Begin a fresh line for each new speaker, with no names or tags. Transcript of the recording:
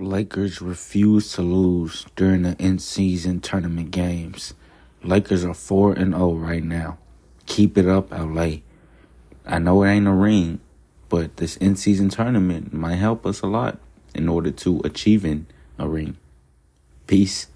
Lakers refuse to lose during the in-season tournament games. Lakers are 4 and 0 right now. Keep it up, LA. I know it ain't a ring, but this in-season tournament might help us a lot in order to achieving a ring. Peace.